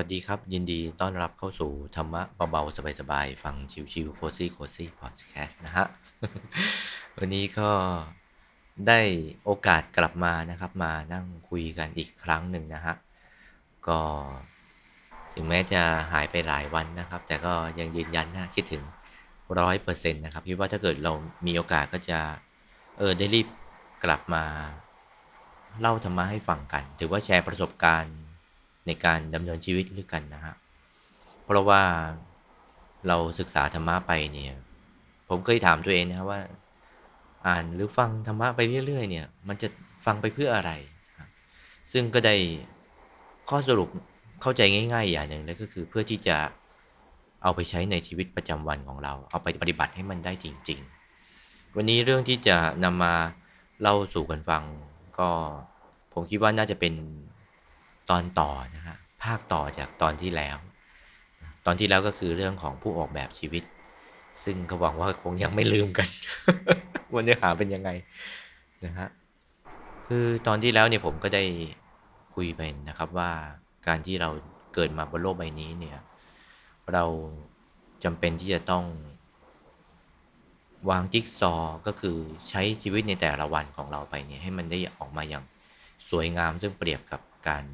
วัสดีครับ ยินดีต้อนรับเข้าสู่ธรรมะเบาๆ สบายๆ ฟังชิวๆโคซี่โคซี่พอดแคสต์นะฮะ วันนี้ก็ได้โอกาสกลับมานะครับ มานั่งคุยกันอีกครั้งหนึ่งนะฮะ ก็ถึงแม้จะหายไปหลายวันนะครับ แต่ก็ยังยืนยันนะคิดถึงร้อยเปอร์เซ็นต์นะครับคิดว่าถ้าเกิดเรามีโอกาสก็จะเออได้รีบกลับมา เล่าธรรมะให้ฟังกัน ถือว่าแชร์ประสบการณ์ ในการดำเนินชีวิตด้วยกันนะฮะ เพราะว่าเราศึกษาธรรมะไปเนี่ย ผมเคยถามตัวเองนะครับว่า อ่านหรือฟังธรรมะไปเรื่อยๆเนี่ย มันจะฟังไปเพื่ออะไร ซึ่งก็ได้ข้อสรุปเข้าใจง่าย ๆ อย่างหนึ่งเลยก็คือเพื่อที่จะเอาไปใช้ในชีวิตประจำวันของเรา เอาไปปฏิบัติให้มันได้จริง ๆ วันนี้เรื่องที่จะนำมาเล่าสู่กันฟัง ก็ผมคิดว่าน่าจะเป็น ตอนต่อนะฮะภาคต่อจากตอนที่แล้ว ตอนที่แล้วก็คือเรื่องของผู้ออกแบบชีวิต ซึ่งก็หวังว่าคงยังไม่ลืมกันว่าเนื้อหาเป็นยังไงนะฮะคือตอนที่แล้วเนี่ยผมก็ได้คุยไปนะครับว่าการที่เราเกิดมาบนโลกใบนี้เนี่ยเราจำเป็นที่จะต้อง วางจิ๊กซอว์ก็คือใช้ชีวิตในแต่ละวันของเราไปเนี่ยให้มันได้ออกมาอย่างสวยงามซึ่งเปรียบกับการ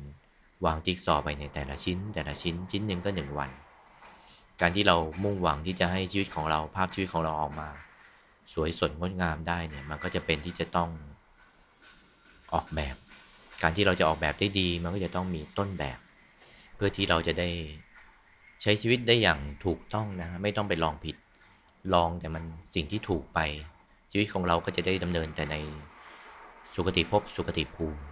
วางจิ๊กซอไปในแต่ละชิ้น แต่ละชิ้นชิ้นหนึ่งก็หนึ่งวัน การที่เรามุ่งหวังที่จะให้ชีวิตของเราภาพชีวิตของเราออกมา สวยสดงดงามได้เนี่ยมันก็จะเป็นที่จะต้องออกแบบ การที่เราจะออกแบบได้ดี มันก็จะต้องมีต้นแบบ เพื่อที่เราจะได้ใช้ชีวิตได้อย่างถูกต้องนะไม่ต้องไปลองผิด ลองแต่มันสิ่งที่ถูกไป ชีวิตของเราก็จะได้ดำเนินแต่ในสุคติภพสุคติภูมิ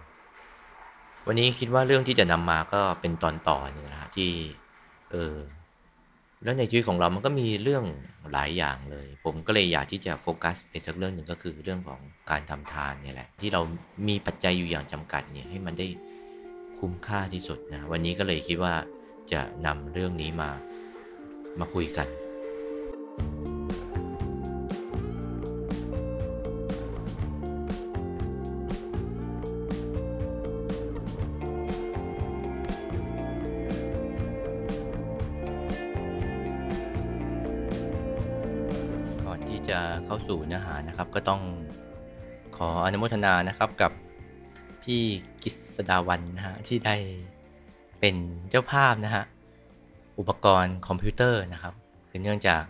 วันนี้คิดว่าเรื่องที่จะนำมาก็เป็นตอนต่อนึ่งนะที่เออแล้วในชีวิตของเรามันก็มีเรื่องหลายอย่างเลย ผมก็เลยอยากที่จะโฟกัสไปสักเรื่องหนึ่งก็คือเรื่องของการทำทานเนี่ยแหละ ที่เรามีปัจจัยอยู่อย่างจำกัดเนี่ยให้มันได้คุ้มค่าที่สุดนะวันนี้ก็เลยคิดว่าจะนำเรื่องนี้มามาคุยกันก่อ สู่เนื้อหานะครับ ก็ต้องขออนุโมทนานะครับกับพี่กิษดาวันนะฮะที่ได้เป็นเจ้าภาพนะฮะอุปกรณ์คอมพิวเตอร์นะครับคือเนื่องจาก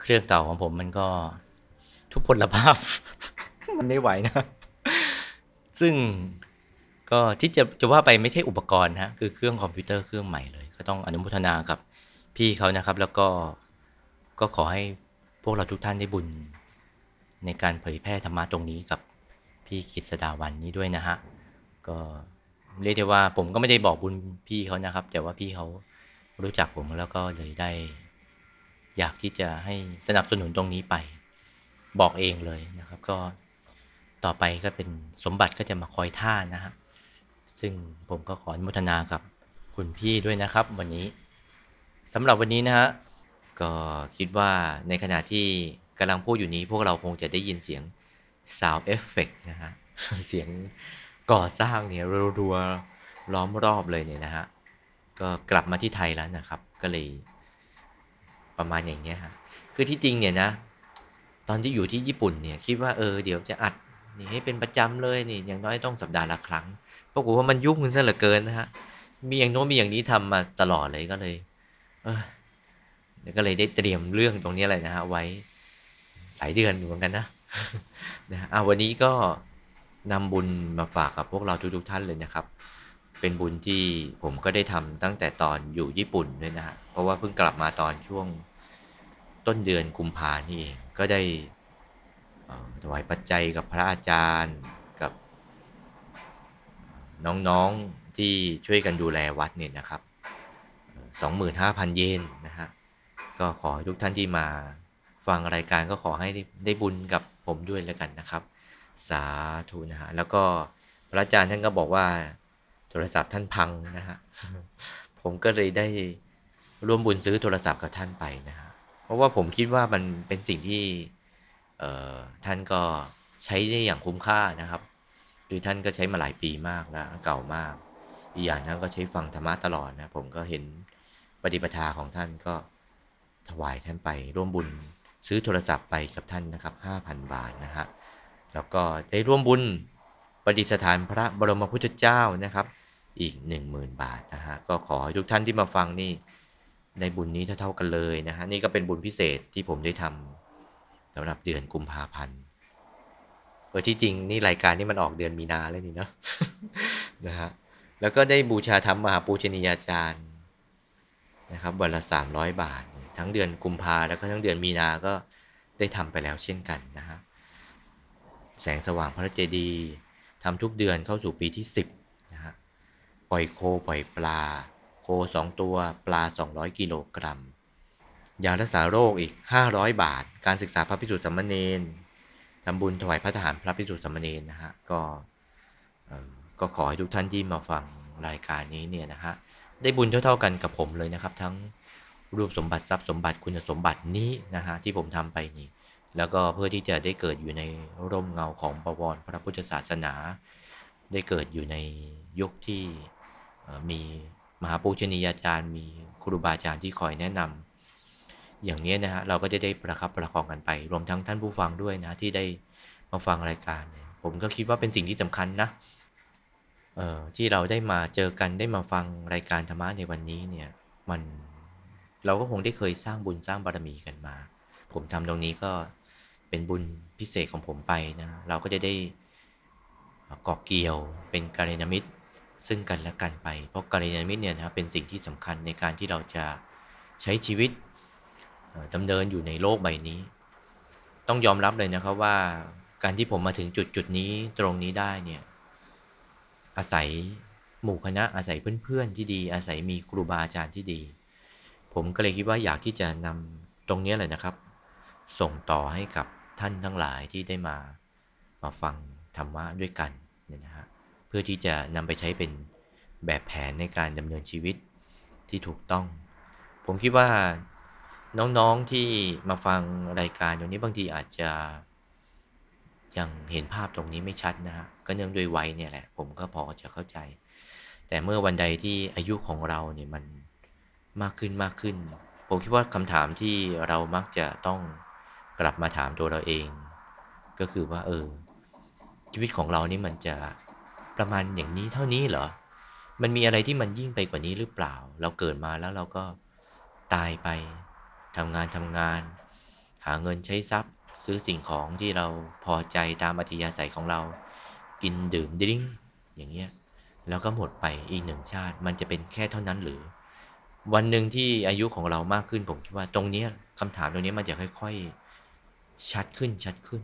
เครื่องเก่าของผมมันก็ทุพพลภาพ มันไม่ไหวนะ ซึ่งก็ที่จะจะว่าไปไม่ใช่อุปกรณ์นะคือเครื่องคอมพิวเตอร์เครื่องใหม่เลย ก็ต้องอนุโมทนากับพี่เขานะครับ แล้วก็ก็ขอให้พวกเราทุกท่านได้บุญ ในการเผยแพร่ธรรมะตรงนี้กับพี่กิษดาวันนี้ด้วยนะฮะ ก็เรียกได้ว่าผมก็ไม่ได้บอกบุญพี่เขานะครับ แต่ว่าพี่เขารู้จักผมแล้วก็เลยได้ อยากที่จะให้สนับสนุนตรงนี้ไป บอกเองเลยนะครับ ก็ต่อไปก็เป็นสมบัติก็จะมาคอยท่านะฮะซึ่งผมก็ขออนุโมทนากับคุณพี่ด้วยนะครับ วันนี้สำหรับวันนี้นะฮะก็คิดว่าในขณะที่ กำลังพูดอยู่นี้พวกเราคงจะได้ยินเสียง sound effect นะฮะ เสียงก่อสร้างเนี่ยรัวๆล้อมรอบเลยเนี่ยนะฮะ ก็กลับมาที่ไทยแล้วนะครับ ก็เลยประมาณอย่างเงี้ยฮะ คือที่จริงเนี่ยนะ ตอนที่อยู่ที่ญี่ปุ่นเนี่ยคิดว่าเออเดี๋ยวจะอัดนี่ให้เป็นประจำเลยนี่อย่างน้อยต้องสัปดาห์ละครั้งปรากฏว่ามันยุ่งซะเหลือเกินนะฮะ มีอย่างโน้นมีอย่างนี้ทำมาตลอดเลยก็เลย เออก็เลยได้เตรียมเรื่องตรงนี้อะไรนะฮะไว้ ลายเดือนเหมือนกันนะนะฮะอะวันนี้ก็นำบุญมาฝากกับพวกเราทุกๆท่านเลยนะครับ เป็นบุญที่ผมก็ได้ทำตั้งแต่ตอนอยู่ญี่ปุ่นด้วยนะฮะเพราะว่าเพิ่งกลับมาตอนช่วงต้นเดือนกุมภานี่เองก็ได้ถวายปัจจัยกับพระอาจารย์กับน้องๆที่ช่วยกันดูแลวัดเนี่ยนะครับ 25,000 เยนนะฮะก็ขอให้ทุกท่านที่มา ฟังรายการก็ขอให้ได้บุญกับผมด้วยแล้วกันนะครับ สาธุนะฮะแล้วก็พระอาจารย์ท่านก็บอกว่า โทรศัพท์ท่านพังนะฮะผมก็เลยได้ร่วมบุญซื้อโทรศัพท์กับท่านไปนะฮะเพราะว่าผมคิดว่ามันเป็นสิ่งที่ท่านก็ใช้ได้อย่างคุ้มค่านะครับ คือท่านก็ใช้มาหลายปีมากแล้วเก่ามาก อีกอย่างท่านก็ใช้ฟังธรรมะตลอดนะ ผมก็เห็นปฏิปทาของท่านก็ถวายท่านไปร่วมบุญ ซื้อโทรศัพท์ไปกับท่านนะครับ5,000 บาทนะฮะแล้วก็ได้ร่วมบุญประดิษฐานพระบรมพุทธเจ้านะครับ อีก 10,000 บาทนะฮะก็ขอให้ทุกท่านที่มาฟังนี่ได้บุญนี้เท่าๆกันเลยนะฮะนี่ก็เป็นบุญพิเศษที่ผมได้ทำสำหรับเดือนกุมภาพันธ์เออที่จริงนี่รายการนี้มันออกเดือนมีนาแล้วนี่เนาะนะฮะแล้วก็ได้บูชาธรรมมหาปูชนียาจารย์นะครับวันละ300 บาท ทั้งเดือนกุมภาแล้วก็ทั้งเดือนมีนาก็ได้ทำไปแล้วเช่นกันนะฮะแสงสว่างพระเจดีย์ทำทุกเดือนเข้าสู่ปีที่ 10นะฮะปล่อยโคปล่อยปลา โค 2 ตัวปลา 200 กิโลกรัมยารักษาโรคอีก 500 บาท การศึกษาพระพิสุทธิสามเณรทำบุญถวายพระทหารพระพิสุทธิสามเณรนะฮะก็ก็ขอให้ทุกท่านที่มาฟังรายการนี้เนี่ยนะฮะได้บุญเท่าๆกันกับผมเลยนะครับทั้ง รูปสมบัติทรัพย์สมบัติคุณสมบัตินี้นะฮะที่ผมทำไปนี่ แล้วก็เพื่อที่จะได้เกิดอยู่ในร่มเงาของบวรพระพุทธศาสนา ได้เกิดอยู่ในยุคที่มีมหาปูชนียาจารย์ มีครูบาอาจารย์ที่คอยแนะนำอย่างนี้นะฮะเราก็จะได้ประคับประคองกันไป รวมทั้งท่านผู้ฟังด้วยนะที่ได้มาฟังรายการ ผมก็คิดว่าเป็นสิ่งที่สำคัญนะที่เราได้มาเจอกันได้มาฟังรายการธรรมะในวันนี้เนี่ยมัน เราก็คงได้เคยสร้างบุญสร้างบารมีกันมา ผมทำตรงนี้ก็เป็นบุญพิเศษของผมไปนะ เราก็จะได้เกาะเกี่ยวเป็นกัลยาณมิตรซึ่งกันและกันไป เพราะกัลยาณมิตรเนี่ยนะเป็นสิ่งที่สำคัญในการที่เราจะใช้ชีวิตเอ่อดำเนินอยู่ในโลกใบนี้ ต้องยอมรับเลยนะครับว่าการที่ผมมาถึงจุดจุดนี้ตรงนี้ได้เนี่ยอาศัยหมู่คณะอาศัยเพื่อนๆที่ดี อาศัยมีครูบาอาจารย์ที่ดี ผมก็เลยคิดว่าอยากที่จะนำตรงนี้แหละนะครับ ส่งต่อให้กับท่านทั้งหลายที่ได้มามาฟังธรรมะด้วยกันเนี่ยนะฮะเพื่อที่จะนำไปใช้เป็นแบบแผนในการดำเนินชีวิตที่ถูกต้อง ผมคิดว่าน้องๆที่มาฟังรายการตรงนี้บางทีอาจจะยังเห็นภาพตรงนี้ไม่ชัดนะฮะก็เนื่องด้วยวัยเนี่ยแหละ ผมก็พอจะเข้าใจ แต่เมื่อวันใดที่อายุของเราเนี่ยมัน มากขึ้นมากขึ้น ผมคิดว่าคำถามที่เรามักจะต้องกลับมาถามตัวเราเอง ก็คือว่า เออ ชีวิตของเรานี่มันจะประมาณอย่างนี้เท่านี้เหรอ มันมีอะไรที่มันยิ่งไปกว่านี้หรือเปล่า เราเกิดมาแล้วเราก็ตายไปทำงานทำงาน หาเงินใช้ทรัพย์ ซื้อสิ่งของที่เราพอใจตามอัธยาศัยของเรา กินดื่มดิ้งอย่างเงี้ยแล้วก็หมดไปอีกหนึ่งชาติ มันจะเป็นแค่เท่านั้นหรือ วันหนึ่งที่อายุของเรามากขึ้นผมคิดว่าตรงนี้คำถามตรงนี้มันจะค่อย ๆ ชัดขึ้นชัดขึ้น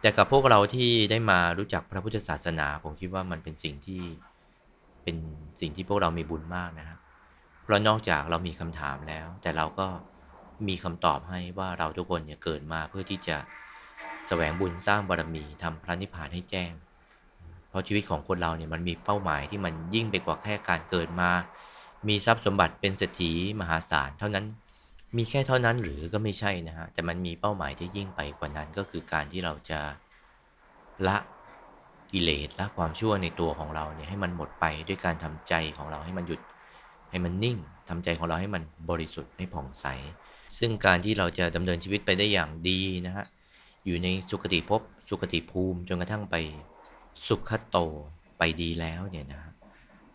แต่กับพวกเราที่ได้มารู้จักพระพุทธศาสนา ผมคิดว่ามันเป็นสิ่งที่เป็นสิ่งที่พวกเรามีบุญมากนะครับ เพราะนอกจากเรามีคำถามแล้ว แต่เราก็มีคำตอบให้ว่าเราทุกคนเนี่ยเกิดมาเพื่อที่จะแสวงบุญสร้างบารมีทำพระนิพพานให้แจ้ง เพราะชีวิตของคนเราเนี่ยมันมีเป้าหมายที่มันยิ่งไปกว่าแค่การเกิดมา มีทรัพย์สมบัติเป็นเศรษฐีมหาศาลเท่านั้น มีแค่เท่านั้นหรือก็ไม่ใช่นะฮะแต่มันมีเป้าหมายที่ยิ่งไปกว่านั้นก็คือการที่เราจะละกิเลสละความชั่วในตัวของเราเนี่ยให้มันหมดไปด้วยการทำใจของเราให้มันหยุดให้มันนิ่งทำใจของเราให้มันบริสุทธิ์ให้ผ่องใส ซึ่งการที่เราจะดำเนินชีวิตไปได้อย่างดีนะฮะอยู่ในสุคติภพสุคติภูมิจนกระทั่งไปสุขโตไปดีแล้วเนี่ยนะฮะ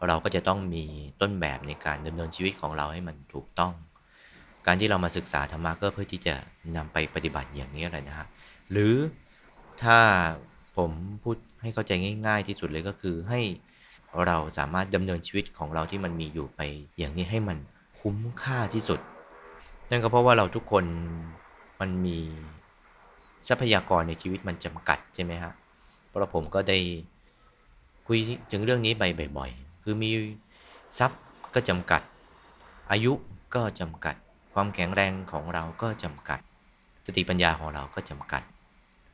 เราก็จะต้องมีต้นแบบในการดำเนินชีวิตของเราให้มันถูกต้อง การที่เรามาศึกษาธรรมะก็เพื่อที่จะนำไปปฏิบัติอย่างนี้แหละนะฮะหรือถ้าผมพูดให้เข้าใจง่าย ๆ ที่สุดเลยก็คือให้เราสามารถดำเนินชีวิตของเราที่มันมีอยู่ไป อย่างนี้ให้มันคุ้มค่าที่สุด นั่นก็เพราะว่าเราทุกคนมันมีทรัพยากรในชีวิตมันจำกัดใช่ไหมฮะเพราะผมก็ได้คุยถึงเรื่องนี้ไปบ่อยๆ คือมีทรัพย์ก็จำกัด อายุก็จำกัด ความแข็งแรงของเราก็จำกัด สติปัญญาของเราก็จำกัด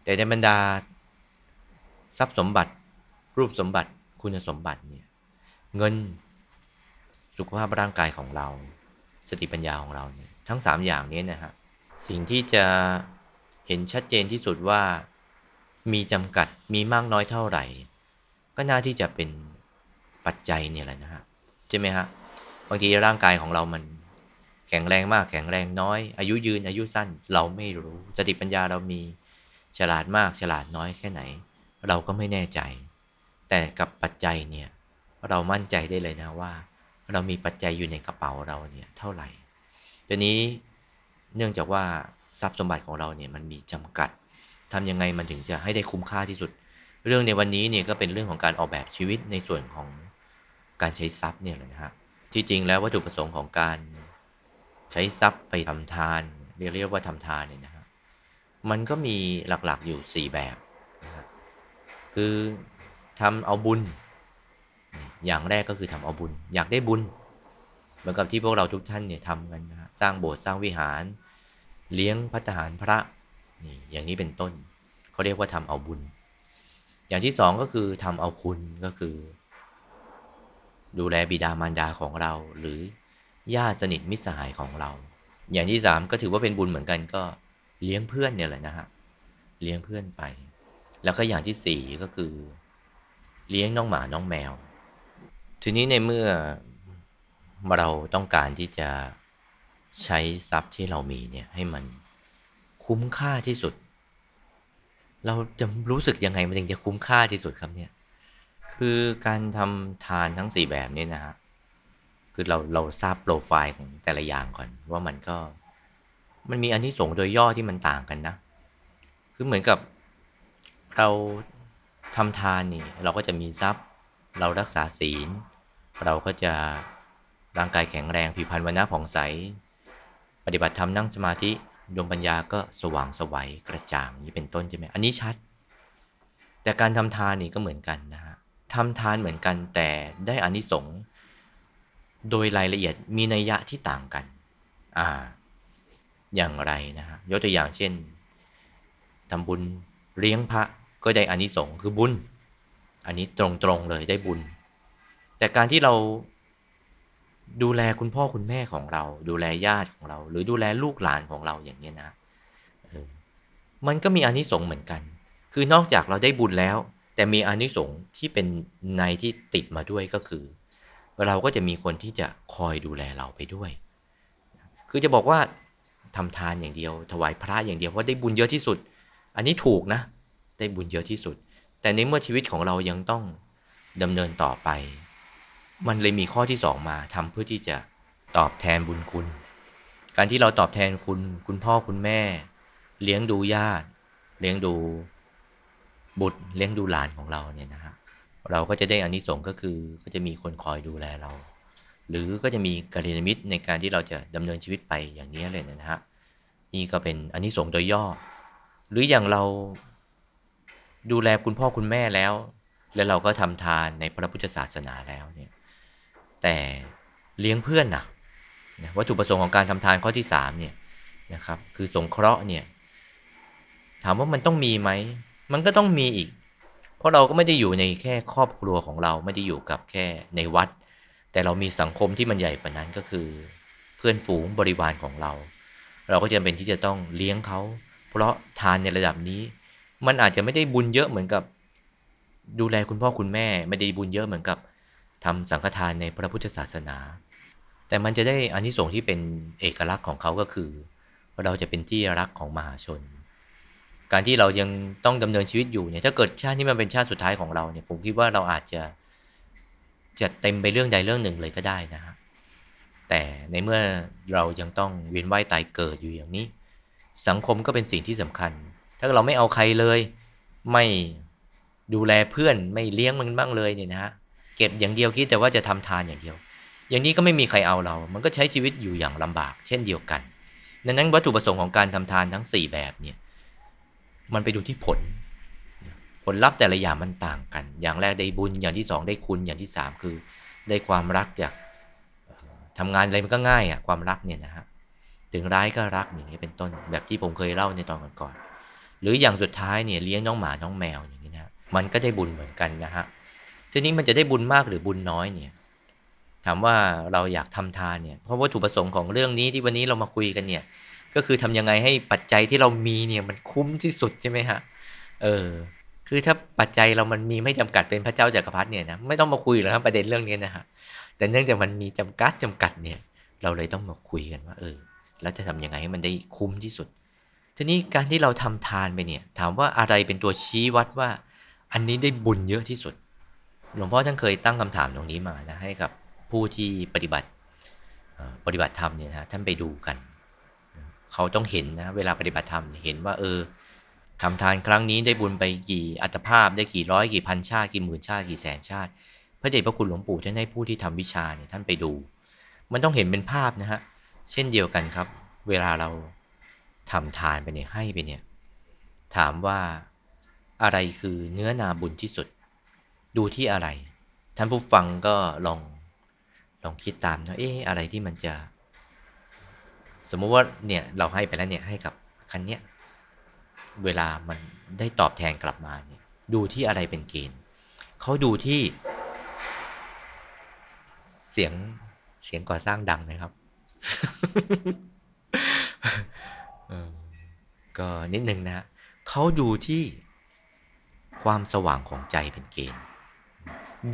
แต่ในบรรดา ทรัพย์สมบัติ รูปสมบัติคุณสมบัติเนี่ยเงินสุขภาพร่างกายของเรา สติปัญญาของเราเนี่ยทั้ง 3 อย่างนี้นะฮะสิ่งที่จะเห็นชัดเจนที่สุดว่ามีจำกัดมีมากน้อยเท่าไหร่ ก็น่าที่จะเป็น ปัจจัยเนี่ยแหละนะฮะใช่ไหมฮะบางทีร่างกายของเรามันแข็งแรงมากแข็งแรงน้อย อายุยืนอายุสั้นเราไม่รู้สติปัญญาเรามีฉลาดมากฉลาดน้อยแค่ไหน เราก็ไม่แน่ใจ แต่กับปัจจัยเนี่ยเรามั่นใจได้เลยนะว่า เรามีปัจจัยอยู่ในกระเป๋าเราเนี่ยเท่าไหร่ทีนี้เนื่องจากว่าทรัพย์สมบัติของเราเนี่ยมันมีจำกัดทำยังไงมันถึงจะให้ได้คุ้มค่าที่สุด เรื่องในวันนี้เนี่ยก็เป็นเรื่องของการออกแบบชีวิตในส่วนของ การใช้ทรัพย์เนี่ยแหละนะฮะที่จริงแล้ววัตถุประสงค์ของการใช้ทรัพย์ไปทำทาน เรียกเรียกว่าทำทานเนี่ยนะฮะมันก็มีหลักๆอยู่ 4 แบบนะฮะคือทำเอาบุญ อย่างแรกก็คือทำเอาบุญ อยากได้บุญ เหมือนกับที่พวกเราทุกท่านเนี่ยทำกันนะฮะสร้างโบสถ์สร้างวิหาร เลี้ยงพัฒหารพระนี่อย่างนี้เป็นต้นเขาเรียกว่าทำเอาบุญ อย่างที่สองก็คือทำเอาคุณก็คือ ดูแลบิดามารดาของเรา หรือญาติสนิทมิตรสหายของเรา อย่างที่สามก็ถือว่าเป็นบุญเหมือนกันก็เลี้ยงเพื่อนเนี่ยแหละนะฮะเลี้ยงเพื่อนไป แล้วก็อย่างที่สี่ก็คือ เลี้ยงน้องหมาน้องแมว ทีนี้ในเมื่อเราต้องการที่จะใช้ทรัพย์ที่เรามีเนี่ยให้มันคุ้มค่าที่สุด เราจะรู้สึกยังไงมันถึงจะคุ้มค่าที่สุดครับเนี่ย คือการทำทานทั้งสี่แบบนี้นะฮะ คือเราเราทราบโปรไฟล์ของแต่ละอย่างก่อน ว่ามันก็ มันมีอันที่สงโดยย่อที่มันต่างกันนะ คือเหมือนกับเราทำทานนี่ เราก็จะมีทรัพย์ เรารักษาศีล เราก็จะร่างกายแข็งแรงผิวพรรณวันณะผ่องใส ปฏิบัติธรรมนั่งสมาธิดวงปัญญาก็สว่างสวัยกระจ่างนี้เป็นต้นใช่ไหมอันนี้ชัด แต่การทำทานนี่ก็เหมือนกันนะฮะ ทำทานเหมือนกันแต่ได้อานิสงส์โดยรายละเอียดมีนัยยะที่ต่างกัน อ่า อย่างไรนะฮะยกตัวอย่างเช่นทำบุญเลี้ยงพระก็ได้อานิสงส์คือบุญ อันนี้ตรงๆเลยได้บุญ แต่การที่เราดูแลคุณพ่อคุณแม่ของเรา ดูแลญาติของเรา หรือดูแลลูกหลานของเราอย่างนี้นะมันก็มีอานิสงส์เหมือนกัน คือนอกจากเราได้บุญแล้ว แต่มีอานิสงส์ที่เป็นในที่ติดมาด้วยก็คือ เราก็จะมีคนที่จะคอยดูแลเราไปด้วย คือจะบอกว่าทำทานอย่างเดียว ถวายพระอย่างเดียวว่าได้บุญเยอะที่สุด อันนี้ถูกนะ ได้บุญเยอะที่สุด แต่ในเมื่อชีวิตของเรายังต้องดำเนินต่อไป มันเลยมีข้อที่สองมาทำเพื่อที่จะตอบแทนบุญคุณ การที่เราตอบแทนคุณคุณพ่อคุณแม่ เลี้ยงดูญาติ เลี้ยงดู บุตรเลี้ยงดูหลานของเราเนี่ยนะฮะเราก็จะได้อานิสงส์ก็คือก็จะมีคนคอยดูแลเรา หรือก็จะมีกัลยาณมิตรในการที่เราจะดำเนินชีวิตไปอย่างนี้เลยนะฮะนี่ก็เป็นอานิสงส์โดยย่อ หรืออย่างเราดูแลคุณพ่อคุณแม่แล้ว แล้วเราก็ทำทานในพระพุทธศาสนาแล้วเนี่ยแต่เลี้ยงเพื่อนนะวัตถุประสงค์ของการทำทานข้อที่3เนี่ยนะครับคือสงเคราะห์เนี่ยถามว่ามันต้องมีไหม มันก็ต้องมีอีก เพราะเราก็ไม่ได้อยู่ในแค่ครอบครัวของเราไม่ได้อยู่กับแค่ในวัด แต่เรามีสังคมที่มันใหญ่กว่านั้นก็คือ เพื่อนฝูงบริวารของเรา เราก็จำเป็นที่จะต้องเลี้ยงเขา เพราะทานในระดับนี้ มันอาจจะไม่ได้บุญเยอะเหมือนกับ ดูแลคุณพ่อคุณแม่ ไม่ได้บุญเยอะเหมือนกับทำสังฆทานในพระพุทธศาสนา แต่มันจะได้อานิสงส์ที่เป็นเอกลักษณ์ของเขาก็คือ เราจะเป็นที่รักของมหาชน การที่เรายังต้องดำเนินชีวิตอยู่เนี่ย ถ้าเกิดชาตินี้มันเป็นชาติสุดท้ายของเราเนี่ย ผมคิดว่าเราอาจจะจะเต็มไปเรื่องใดเรื่องหนึ่งเลยก็ได้นะฮะแต่ในเมื่อเรายังต้องเวียนว่ายตายเกิดอยู่อย่างนี้ สังคมก็เป็นสิ่งที่สำคัญ ถ้าเราไม่เอาใครเลย ไม่ดูแลเพื่อนไม่เลี้ยงมันบ้างเลยเนี่ยนะฮะเก็บอย่างเดียวคิดแต่ว่าจะทำทานอย่างเดียว อย่างนี้ก็ไม่มีใครเอาเรา มันก็ใช้ชีวิตอยู่อย่างลำบาก เช่นเดียวกันดังนั้นวัตถุประสงค์ของการทำทานทั้ง 4 แบบเนี่ย มันไปดูที่ผล ผลลัพธ์แต่ละอย่างมันต่างกัน อย่างแรกได้บุญ อย่างที่2ได้คุณ อย่างที่3คือ ได้ความรักจากทำงานอะไรมันก็ง่ายอะความรักเนี่ยนะฮะ ถึงร้ายก็รักอย่างนี้เป็นต้น แบบที่ผมเคยเล่าในตอนก่อนๆ หรืออย่างสุดท้ายเนี่ยเลี้ยงน้องหมาน้องแมวอย่างนี้นะมันก็ได้บุญเหมือนกันนะฮะ ทีนี้มันจะได้บุญมากหรือบุญน้อยเนี่ย ถามว่าเราอยากทำทานเนี่ย เพราะวัตถุประสงค์ของเรื่องนี้ที่วันนี้เรามาคุยกันเนี่ย ก็คือทำยังไงให้ปัจจัยที่เรามีเนี่ยมันคุ้มที่สุดใช่ไหมฮะ เออ คือถ้าปัจจัยเรามันมีไม่จำกัดเป็นพระเจ้าจักรพรรดิเนี่ยนะไม่ต้องมาคุยหรอกครับประเด็นเรื่องนี้นะฮะ แต่เนื่องจากมันมีจำกัดจำกัดเนี่ย เราเลยต้องมาคุยกันว่าเออแล้วจะทำยังไงให้มันได้คุ้มที่สุด ทีนี้การที่เราทำทานไปเนี่ย ถามว่าอะไรเป็นตัวชี้วัดว่า อันนี้ได้บุญเยอะที่สุด หลวงพ่อท่านเคยตั้งคำถามตรงนี้มานะให้กับผู้ที่ปฏิบัติปฏิบัติธรรมเนี่ยนะท่านไปดูกัน เขาต้องเห็นนะเวลาปฏิบัติธรรมเห็นว่าเออทำทานครั้งนี้ได้บุญไปกี่อัตภาพได้กี่ร้อยกี่พันชาติกี่หมื่นชาติกี่แสนชาติ พระเดชพระคุณหลวงปู่ท่านให้ผู้ที่ทำวิชาเนี่ยท่านไปดู มันต้องเห็นเป็นภาพนะฮะเช่นเดียวกันครับ เวลาเราทำทานไปเนี่ยให้ไปเนี่ยถามว่าอะไรคือเนื้อนาบุญที่สุด ดูที่อะไร ท่านผู้ฟังก็ลองลองคิดตามนะเอ๊ะอะไรที่มันจะ สมมุติว่าเนี่ยเราให้ไปแล้วเนี่ยให้กับคันเนี้ยเวลามันได้ตอบแทนกลับมาเนี่ยดูที่อะไรเป็นเกณฑ์เขาดูที่ เสียงเสียงก่อสร้างดังนะครับก็นิดนึงนะเขาดูที่ความสว่างของใจเป็นเกณฑ์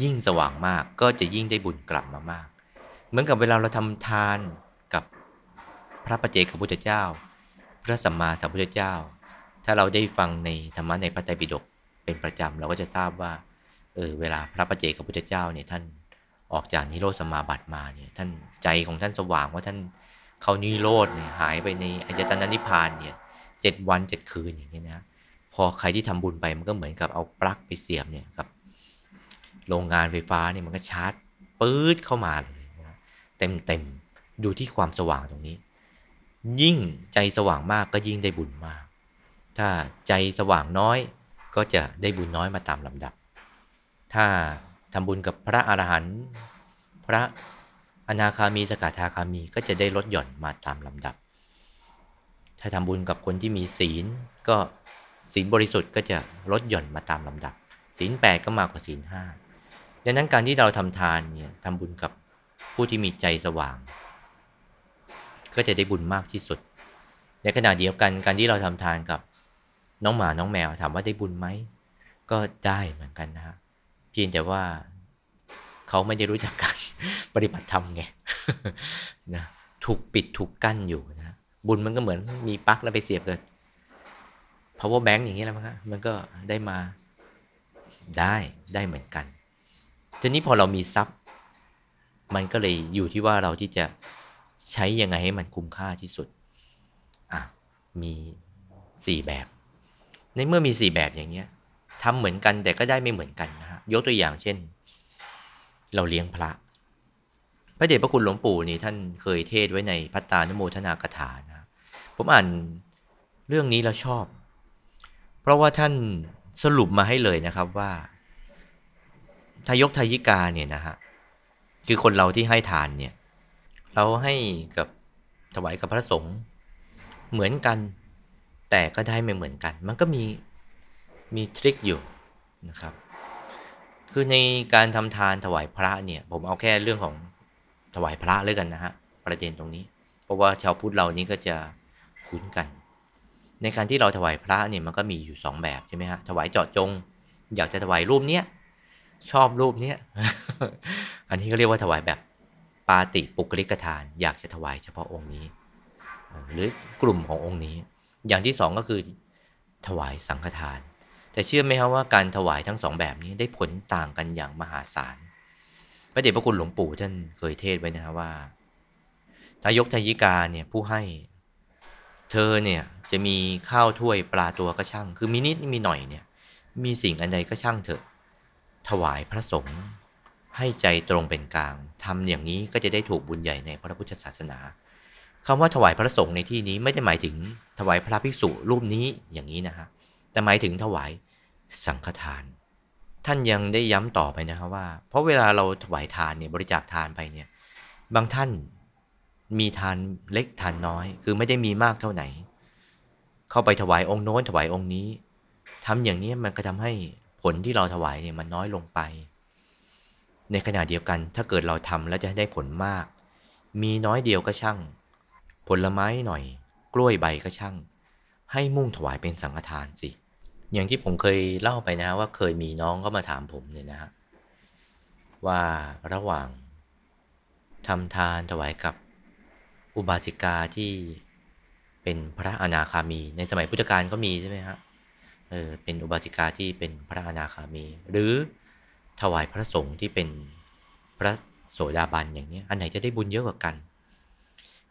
ยิ่งสว่างมากก็จะยิ่งได้บุญกลับมามาก เหมือนกับเวลาเราทำทาน พระปเจกพุทธเจ้า พระสัมมาสัมพุทธเจ้า ถ้าเราได้ฟังในธรรมะในพระไตรปิฎกเป็นประจำเราก็จะทราบว่าเออเวลาพระปเจกพุทธเจ้าเนี่ยท่านออกจากนิโรธสมาบัติมาเนี่ยท่านใจของท่านสว่างว่าท่านเขานิโรธเนี่ยหายไปในอายตนะนิพพานเนี่ยเจ็ดวันเจ็ดคืนอย่างนี้นะพอใครที่ทำบุญไปมันก็เหมือนกับเอาปลั๊กไปเสียบเนี่ยกับโรงงานไฟฟ้าเนี่ยมันก็ชาร์จปื๊ดเข้ามาเลยนะเต็มเต็มดูที่ความสว่างตรงนี้ ยิ่งใจสว่างมากก็ยิ่งได้บุญมาก ถ้าใจสว่างน้อยก็จะได้บุญน้อยมาตามลำดับ ถ้าทำบุญกับพระอรหันต์พระอนาคามีสกทาคามีก็จะได้ลดหย่อนมาตามลำดับ ถ้าทำบุญกับคนที่มีศีลก็ศีลบริสุทธิ์ก็จะลดหย่อนมาตามลำดับ ศีลแปดก็มากกว่าศีลห้าดังนั้นการที่เราทำทานเนี่ยทำบุญกับผู้ที่มีใจสว่าง ก็จะได้บุญมากที่สุด ในขณะเดียวกันการที่เราทำทานกับน้องหมาน้องแมวถามว่าได้บุญไหมก็ได้เหมือนกันนะฮะเพียงแต่ว่าเขาไม่ได้รู้จักการปฏิบัติธรรมไงนะถูกปิดถูกกั้นอยู่นะบุญมันก็เหมือนมีปลั๊กแล้วไปเสียบกับ power bank อย่างนี้แล้วมั้งฮะมันก็ได้มาได้ได้เหมือนกันทีนี้พอเรามีทรัพย์ มันก็เลยอยู่ที่ว่าเราที่จะ ใช้ยังไงให้มันคุ้มค่าที่สุด อะ มีสี่แบบ ในเมื่อมีสี่แบบอย่างเงี้ยทำเหมือนกันแต่ก็ได้ไม่เหมือนกันนะฮะ ยกตัวอย่างเช่น เราเลี้ยงพระ พระเดชพระคุณหลวงปู่นี่ท่านเคยเทศไว้ในพัตตานโมทนากถานะ ผมอ่านเรื่องนี้แล้วชอบ เพราะว่าท่านสรุปมาให้เลยนะครับว่าทายกทายิกาเนี่ยนะฮะ คือคนเราที่ให้ทานเนี่ย เราให้กับถวายกับพระสงฆ์เหมือนกัน แต่ก็ได้ไม่เหมือนกัน มันก็มีมีทริคอยู่นะครับ คือในการทำทานถวายพระเนี่ย ผมเอาแค่เรื่องของถวายพระเลยกันนะฮะประเด็นตรงนี้ เพราะว่าชาวพุทธเรานี้ก็จะคุ้นกัน ในการที่เราถวายพระเนี่ยมันก็มีอยู่ 2 แบบใช่ไหมฮะถวายเจาะจง อยากจะถวายรูปเนี้ยชอบรูปเนี้ย อันนี้ก็เรียกว่าถวายแบบ ปาติปุกลิกทาน อยากจะถวายเฉพาะองค์นี้ หรือกลุ่มขององค์นี้ อย่างที่สองก็คือถวายสังฆทาน แต่เชื่อไหมครับว่าการถวายทั้งสองแบบนี้ได้ผลต่างกันอย่างมหาศาลพระเดชพระคุณหลวงปู่ท่านเคยเทศไว้นะครับว่าทายกทายิกาเนี่ยผู้ให้ เธอเนี่ยจะมีข้าวถ้วยปลาตัวก็ช่าง คือมีนิดมีหน่อยเนี่ย มีสิ่งอันใดก็ช่างเถอะ ถวายพระสงฆ์ ให้ใจตรงเป็นกลางทำอย่างนี้ก็จะได้ถูกบุญใหญ่ในพระพุทธศาสนาคำว่าถวายพระสงฆ์ในที่นี้ไม่ได้หมายถึงถวายพระภิกษุรูปนี้อย่างนี้นะฮะ แต่หมายถึงถวายสังฆทาน ท่านยังได้ย้ำต่อไปนะครับว่า เพราะเวลาเราถวายทานเนี่ยบริจาคทานไปเนี่ย บางท่านมีทานเล็กทานน้อย คือไม่ได้มีมากเท่าไหร่เข้าไปถวายองค์โน้นถวายองค์นี้ทำอย่างนี้มันก็ทำให้ผลที่เราถวายเนี่ยมันน้อยลงไป ในขณะเดียวกันถ้าเกิดเราทำแล้วจะได้ผลมาก มีน้อยเดียวก็ช่าง ผลไม้หน่อย กล้วยใบก็ช่าง ให้มุ่งถวายเป็นสังฆทานสิ อย่างที่ผมเคยเล่าไปนะว่าเคยมีน้องก็มาถามผมเนี่ยนะฮะว่าระหว่างทำทานถวายกับอุบาสิกาที่เป็นพระอนาคามี ในสมัยพุทธกาลก็มีใช่ไหมฮะเออเป็นอุบาสิกาที่เป็นพระอนาคามี หรือ ถวายพระสงฆ์ที่เป็นพระโสดาบันอย่างนี้อันไหนจะได้บุญเยอะกว่ากัน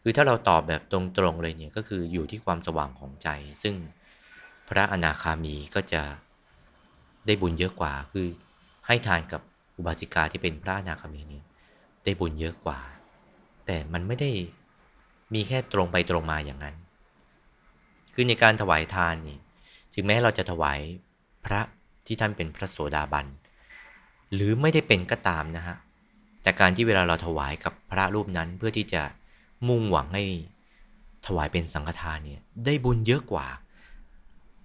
คือถ้าเราตอบแบบตรงๆเลยเนี่ยก็คืออยู่ที่ความสว่างของใจ ซึ่งพระอนาคามีก็จะได้บุญเยอะกว่า คือให้ทานกับอุบาสิกาที่เป็นพระอนาคามีนี้ได้บุญเยอะกว่า แต่มันไม่ได้มีแค่ตรงไปตรงมาอย่างนั้น คือในการถวายทานนี่ถึงแม้เราจะถวายพระที่ท่านเป็นพระโสดาบัน หรือไม่ได้เป็นก็ตามนะฮะแต่การที่เวลาเราถวายกับพระรูปนั้นเพื่อที่จะมุ่งหวังให้ถวายเป็นสังฆทานเนี่ยได้บุญเยอะกว่า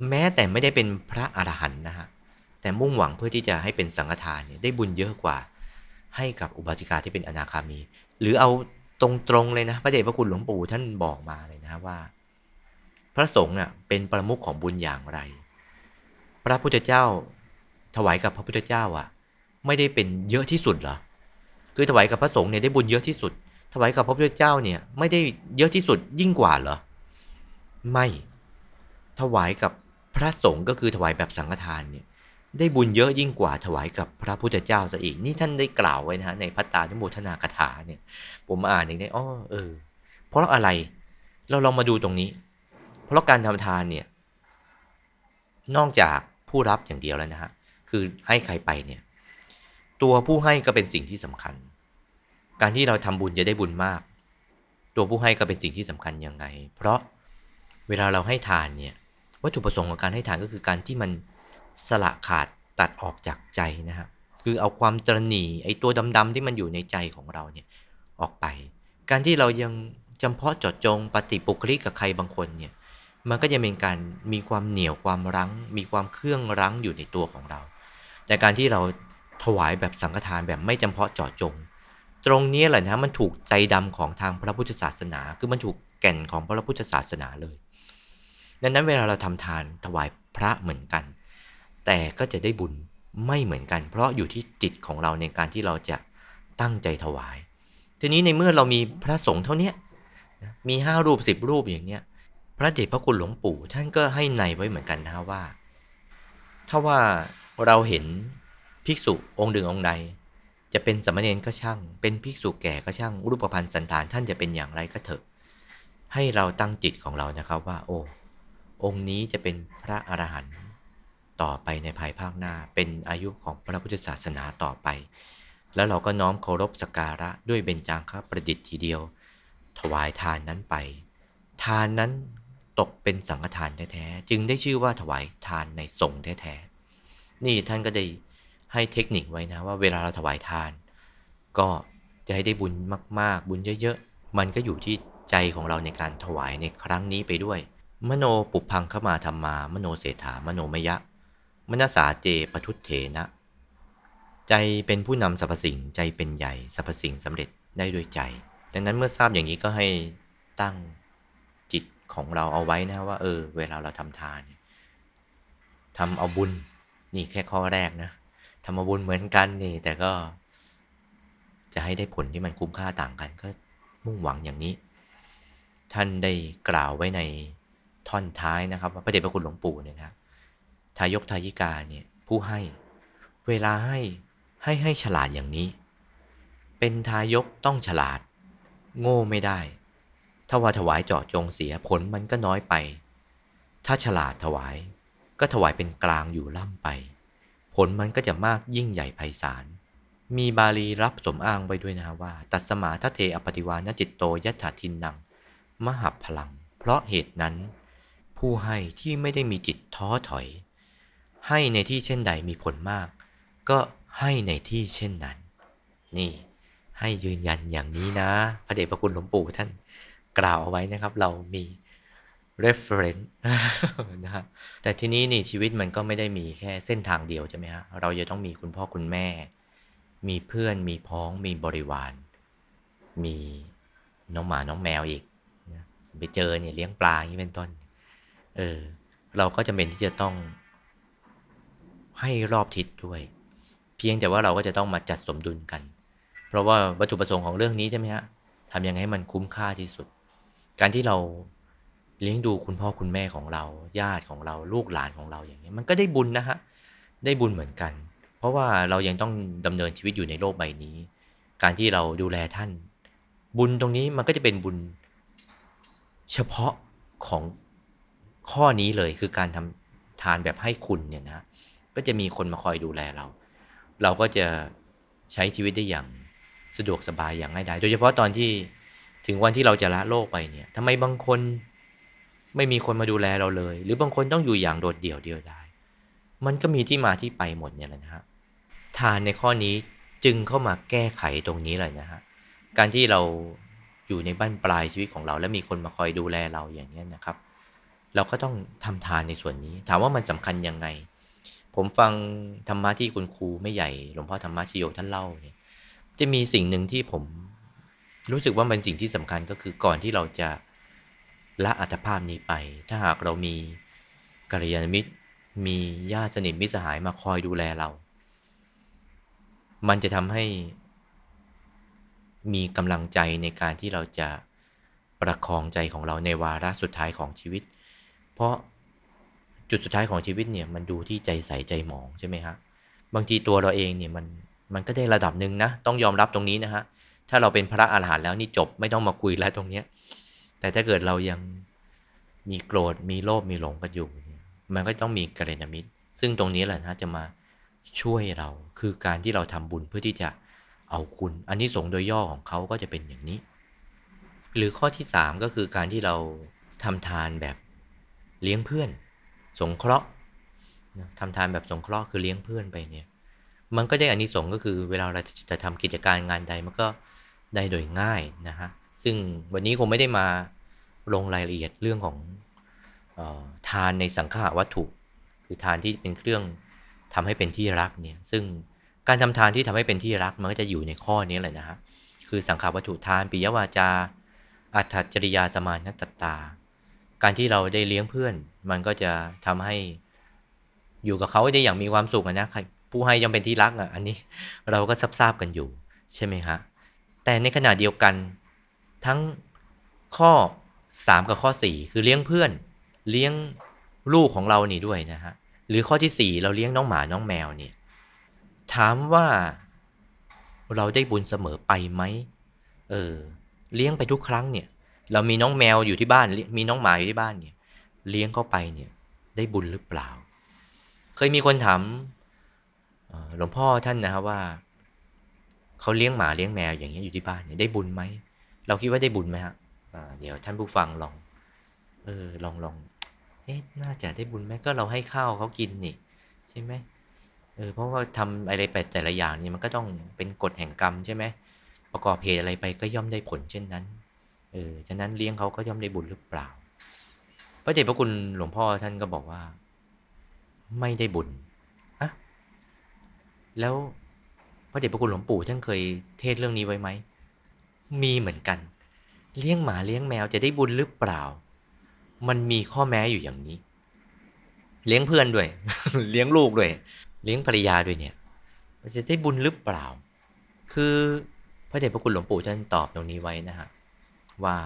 แม้แต่ไม่ได้เป็นพระอรหันต์นะฮะแต่มุ่งหวังเพื่อที่จะให้เป็นสังฆทานเนี่ยได้บุญเยอะกว่า ให้กับอุบาสิกาที่เป็นอนาคามี หรือเอาตรงๆเลยนะพระเดชพระคุณหลวงปู่ท่านบอกมาเลยนะว่า พระสงฆ์น่ะเป็นประมุขของบุญอย่างไร พระพุทธเจ้าถวายกับพระพุทธเจ้าอะ ไม่ได้เป็นเยอะที่สุดเหรอคือถวายกับพระสงฆ์เนี่ยได้บุญเยอะที่สุด ถวายกับพระพุทธเจ้าเนี่ยไม่ได้เยอะที่สุดยิ่งกว่าเหรอไม่ถวายกับพระสงฆ์ก็คือถวายแบบสังฆทานเนี่ยได้บุญเยอะยิ่งกว่าถวายกับพระพุทธเจ้าซะอีก นี่ท่านได้กล่าวไว้นะฮะในพัตตานุโมทนากถาเนี่ย ผมอ่านอย่างนี้อ๋อเออ เพราะอะไร เราลองมาดูตรงนี้ เพราะการทำทานเนี่ย นอกจากผู้รับอย่างเดียวแล้วนะฮะ คือให้ใครไปเนี่ย ตัวผู้ให้ก็เป็นสิ่งที่สำคัญ การที่เราทำบุญจะได้บุญมาก ตัวผู้ให้ก็เป็นสิ่งที่สำคัญยังไง เพราะเวลาเราให้ทานเนี่ยวัตถุประสงค์ของการให้ทานก็คือการที่มันสละขาดตัดออกจากใจนะฮะคือเอาความตรณีไอ้ตัวดำๆที่มันอยู่ในใจของเราเนี่ยออกไป การที่เรายังจำเพาะเจาะจงปฏิปุคลิกกับใครบางคนเนี่ยมันก็จะเป็นการมีความเหนียวความรั้ง มีความเครื่องรั้งอยู่ในตัวของเรา แต่การที่เรา ถวายแบบสังฆทานแบบไม่จำเพาะเจาะจง ตรงนี้แหละนะมันถูกใจดำของทางพระพุทธศาสนา คือมันถูกแก่นของพระพุทธศาสนาเลยดังนั้นเวลาเราทำทานถวายพระเหมือนกัน แต่ก็จะได้บุญไม่เหมือนกัน เพราะอยู่ที่จิตของเราในการที่เราจะตั้งใจถวาย ทีนี้ในเมื่อเรามีพระสงฆ์เท่านี้มีห้ารูปสิบรูปอย่างเนี้ยพระเดชพระคุณหลวงปู่ท่านก็ให้ในไว้เหมือนกันนะว่า ถ้าว่าเราเห็น ภิกษุองค์หนึ่งองค์ใด จะเป็นสมณเณรก็ช่าง เป็นภิกษุแก่ก็ช่าง รูปพรรณสันฐานท่านจะเป็นอย่างไรก็เถอะ ให้เราตั้งจิตของเรานะครับว่า โอ้ องค์นี้จะเป็นพระอรหันต์ต่อไปในภายภาคหน้า เป็นอายุของพระพุทธศาสนาต่อไป แล้วเราก็น้อมเคารพสักการะด้วยเบญจางคประดิษฐ์ทีเดียว ถวายทานนั้นไป ทานนั้นตกเป็นสังฆทานแท้ๆ จึงได้ชื่อว่าถวายทานในสงฆ์แท้ๆ นี่ท่านก็ได้ ให้เทคนิคไว้นะว่าเวลาเราถวายทาน ก็จะให้ได้บุญมาก ๆ บุญเยอะๆ มันก็อยู่ที่ใจของเราในการถวายในครั้งนี้ไปด้วย มโนปุพังเข้ามาธรรมา มโนเศรษฐามโนมยะ มนสาเจปทุเถนะ ใจเป็นผู้นำสรรพสิ่งใจเป็นใหญ่สรรพสิ่งสำเร็จได้ด้วยใจ ดังนั้นเมื่อทราบอย่างนี้ก็ให้ตั้งจิตของเราเอาไว้นะว่าเออ เวลาเราทำทานทำเอาบุญนี่แค่ข้อแรกนะ ทำเอาบุญเหมือนกันนี่ แต่ก็ จะให้ได้ผลที่มันคุ้มค่าต่างกันก็มุ่งหวังอย่างนี้ ท่านได้กล่าวไว้ในท่อนท้ายนะครับว่าพระเดชพระคุณหลวงปู่เนี่ยนะทายกทายิกาเนี่ยผู้ให้ เวลาให้ให้ให้ฉลาดอย่างนี้ เป็นทายกต้องฉลาด โง่ไม่ได้ ถ้าว่าถวายเจาะจงเสียผลมันก็น้อยไป ถ้าฉลาดถวายก็ถวายเป็นกลางอยู่ล่ำไป ผลมันก็จะมากยิ่งใหญ่ไพศาล มีบาลีรับสมอ้างไว้ด้วยนะว่า ตัสมาทะเทอปฏิวานจิตโตยัตถาทินนัง มหับพลัง เพราะเหตุนั้น ผู้ให้ที่ไม่ได้มีจิตท้อถอย ให้ในที่เช่นใดมีผลมาก ก็ให้ในที่เช่นนั้น นี่ให้ยืนยันอย่างนี้นะ พระเดชพระคุณหลวงปู่ท่านกล่าวเอาไว้นะครับ เรามี reference นะฮะแต่ทีนี้นี่ชีวิตมันก็ไม่ได้มีแค่เส้นทางเดียวใช่ไหมฮะ เราจะต้องมีคุณพ่อคุณแม่ มีเพื่อนมีพ้องมีบริวาร มีน้องหมาน้องแมวอีกนะไปเจอเนี่ยเลี้ยงปลาอย่างนี้เป็นต้น เออ เราก็จะเป็นที่จะต้อง ให้รอบทิศด้วย เพียงแต่ว่าเราก็จะต้องมาจัดสมดุลกัน เพราะว่าวัตถุประสงค์ของเรื่องนี้ใช่ไหมฮะทำยังไงให้มันคุ้มค่าที่สุด การที่เรา เลี้ยงดูคุณพ่อคุณแม่ของเรา ญาติของเราลูกหลานของเราอย่างนี้มันก็ได้บุญนะฮะได้บุญเหมือนกัน เพราะว่าเรายังต้องดำเนินชีวิตอยู่ในโลกใบนี้ การที่เราดูแลท่าน บุญตรงนี้มันก็จะเป็นบุญ เฉพาะของข้อนี้เลยคือการทำทานแบบให้คุณเนี่ยนะ ก็จะมีคนมาคอยดูแลเรา เราก็จะใช้ชีวิตได้อย่างสะดวกสบายอย่างง่ายดายโดยเฉพาะตอนที่ถึงวันที่เราจะละโลกไปเนี่ยทำไมบางคน ไม่มีคนมาดูแลเราเลย หรือบางคนต้องอยู่อย่างโดดเดี่ยวเดียวดายมันก็มีที่มาที่ไปหมดเนี่ยแหละนะฮะทานในข้อนี้จึงเข้ามาแก้ไขตรงนี้เลยนะฮะการที่เราอยู่ในบ้านปลายชีวิตของเรา และมีคนมาคอยดูแลเราอย่างนี้นะครับ เราก็ต้องทำทานในส่วนนี้ ถามว่ามันสำคัญยังไง ผมฟังธรรมะที่คุณครูไม่ใหญ่หลวงพ่อธรรมะชโยท่านเล่าเนี่ยจะมีสิ่งหนึ่งที่ผมรู้สึกว่าเป็นสิ่งที่สำคัญก็คือก่อนที่เราจะ ละอัตภาพนี้ไป ถ้าหากเรามีกัลยาณมิตร มีญาติสนิทมิตรสหายมาคอยดูแลเรา มันจะทำให้ มีกำลังใจในการที่เราจะประคองใจของเราในวาระสุดท้ายของชีวิต เพราะจุดสุดท้ายของชีวิตเนี่ยมันดูที่ใจใสใจหมองใช่ไหมฮะ บางทีตัวเราเองเนี่ยมันมันก็ได้ระดับหนึ่งนะ ต้องยอมรับตรงนี้นะฮะ ถ้าเราเป็นพระอาหารหันต์แล้วนี่จบไม่ต้องมาคุยแล้วตรงเนี้ย แต่ถ้าเกิดเรายังมีโกรธมีโลภมีหลงกันอยู่เนี่ยมันก็ต้องมีกัลยาณมิตร ซึ่งตรงนี้แหละนะจะมาช่วยเราคือการที่เราทำบุญเพื่อที่จะเอาคุณ อันนี้สงโดยย่อของเขาก็จะเป็นอย่างนี้ หรือข้อที่ 3 ก็คือการที่เราทำทานแบบเลี้ยงเพื่อน สงเคราะห์ทำทานแบบสงเคราะห์คือเลี้ยงเพื่อนไปเนี่ยมันก็ได้อานิสงส์ก็คือเวลาเราจะทำกิจการงานใดมันก็ได้โดยง่ายนะฮะซึ่งวันนี้คงไม่ได้มา ลงรายละเอียดเรื่องของออทานในสังฆาวัตถุ คือทานที่เป็นเครื่องทำให้เป็นที่รักเนี่ยซึ่งการทำทานที่ทำให้เป็นที่รักมันก็จะอยู่ในข้อนี้แหละนะฮะคือสังฆาวัตถุทานปิยวาจา อัตจริยาสมานตตา การที่เราได้เลี้ยงเพื่อน มันก็จะทำให้อยู่กับเขาได้อย่างมีความสุขนะครผู้ให้ยังเป็นที่รักอะอันนี้เราก็ทราบกันอยู่ใช่ไหมฮะแต่ในขณะเดียวกันทั้งข้อ 3 กับข้อ 4 คือเลี้ยงเพื่อน เลี้ยงลูกของเรานี่ด้วยนะฮะหรือข้อที่ 4 เราเลี้ยงน้องหมาน้องแมวเนี่ยถามว่าเราได้บุญเสมอไปไหมเออเลี้ยงไปทุกครั้งเนี่ยเรามีน้องแมวอยู่ที่บ้าน มีน้องหมาอยู่ที่บ้านเนี่ย เลี้ยงเข้าไปเนี่ย ได้บุญหรือเปล่า เคยมีคนถามหลวงพ่อท่านนะครับว่าเขาเลี้ยงหมาเลี้ยงแมวอย่างเงี้ยอยู่ที่บ้านเนี่ยได้บุญไหมเราคิดว่าได้บุญไหมฮะ เดี๋ยวท่านผู้ฟังลอง เออ ลองลองเอ๊ะน่าจะได้บุญไหมก็เราให้ข้าวเขากินนี่ ใช่ไหมเออเพราะว่าทำอะไรไปแต่ละอย่างนี่มันก็ต้องเป็นกฎแห่งกรรมใช่ไหมประกอบเหตุอะไรไปก็ย่อมได้ผลเช่นนั้นเออฉะนั้นเลี้ยงเขาก็ย่อมได้บุญหรือเปล่า พระเดชพระคุณหลวงพ่อท่านก็บอกว่า ไม่ได้บุญอะแล้วพระเดชพระคุณหลวงปู่ท่านเคยเทศเรื่องนี้ไว้ไหมมีเหมือนกัน เลี้ยงหมาเลี้ยงแมวจะได้บุญหรือเปล่า มันมีข้อแม้อยู่อย่างนี้ เลี้ยงเพื่อนด้วย เลี้ยงลูกด้วย เลี้ยงภรรยาด้วยเนี่ยจะได้บุญหรือเปล่า คือพระเดชพระคุณหลวงปู่ท่านตอบตรงนี้ไว้นะฮะว่า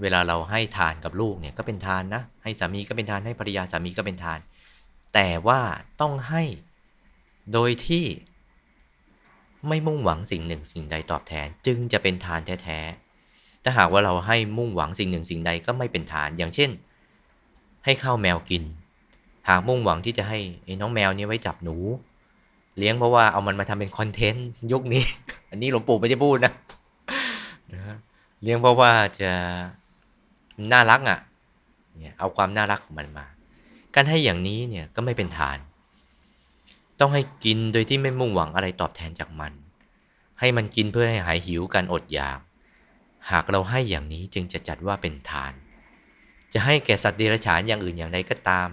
เวลาเราให้ทานกับลูกเนี่ยก็เป็นทานนะ ให้สามีก็เป็นทานให้ภรรยาสามีก็เป็นทาน แต่ว่าต้องให้โดยที่ไม่มุ่งหวังสิ่งหนึ่งสิ่งใดตอบแทน จึงจะเป็นทานแท้ ถ้าหากว่าเราให้มุ่งหวังสิ่งหนึ่งสิ่งใดก็ไม่เป็นทาน อย่างเช่น ให้ข้าวแมวกิน หากมุ่งหวังที่จะให้ไอ้น้องแมวนี้ไว้จับหนู เลี้ยงเพราะว่าเอามันมาทำเป็นคอนเทนต์ยุคนี้ อันนี้หลวงปู่ไม่ได้พูดนะเลี้ยงเพราะว่าจะน่ารักอะเนี่ยเอาความน่ารักของมันมา การให้อย่างนี้เนี่ยก็ไม่เป็นทาน ต้องให้กินโดยที่ไม่มุ่งหวังอะไรตอบแทนจากมัน ให้มันกินเพื่อให้หายหิวกันอดอยาก หากเราให้อย่างนี้จึงจะจัดว่าเป็นทาน จะให้แก่สัตว์เดรัจฉานอย่างอื่นอย่างใดก็ตาม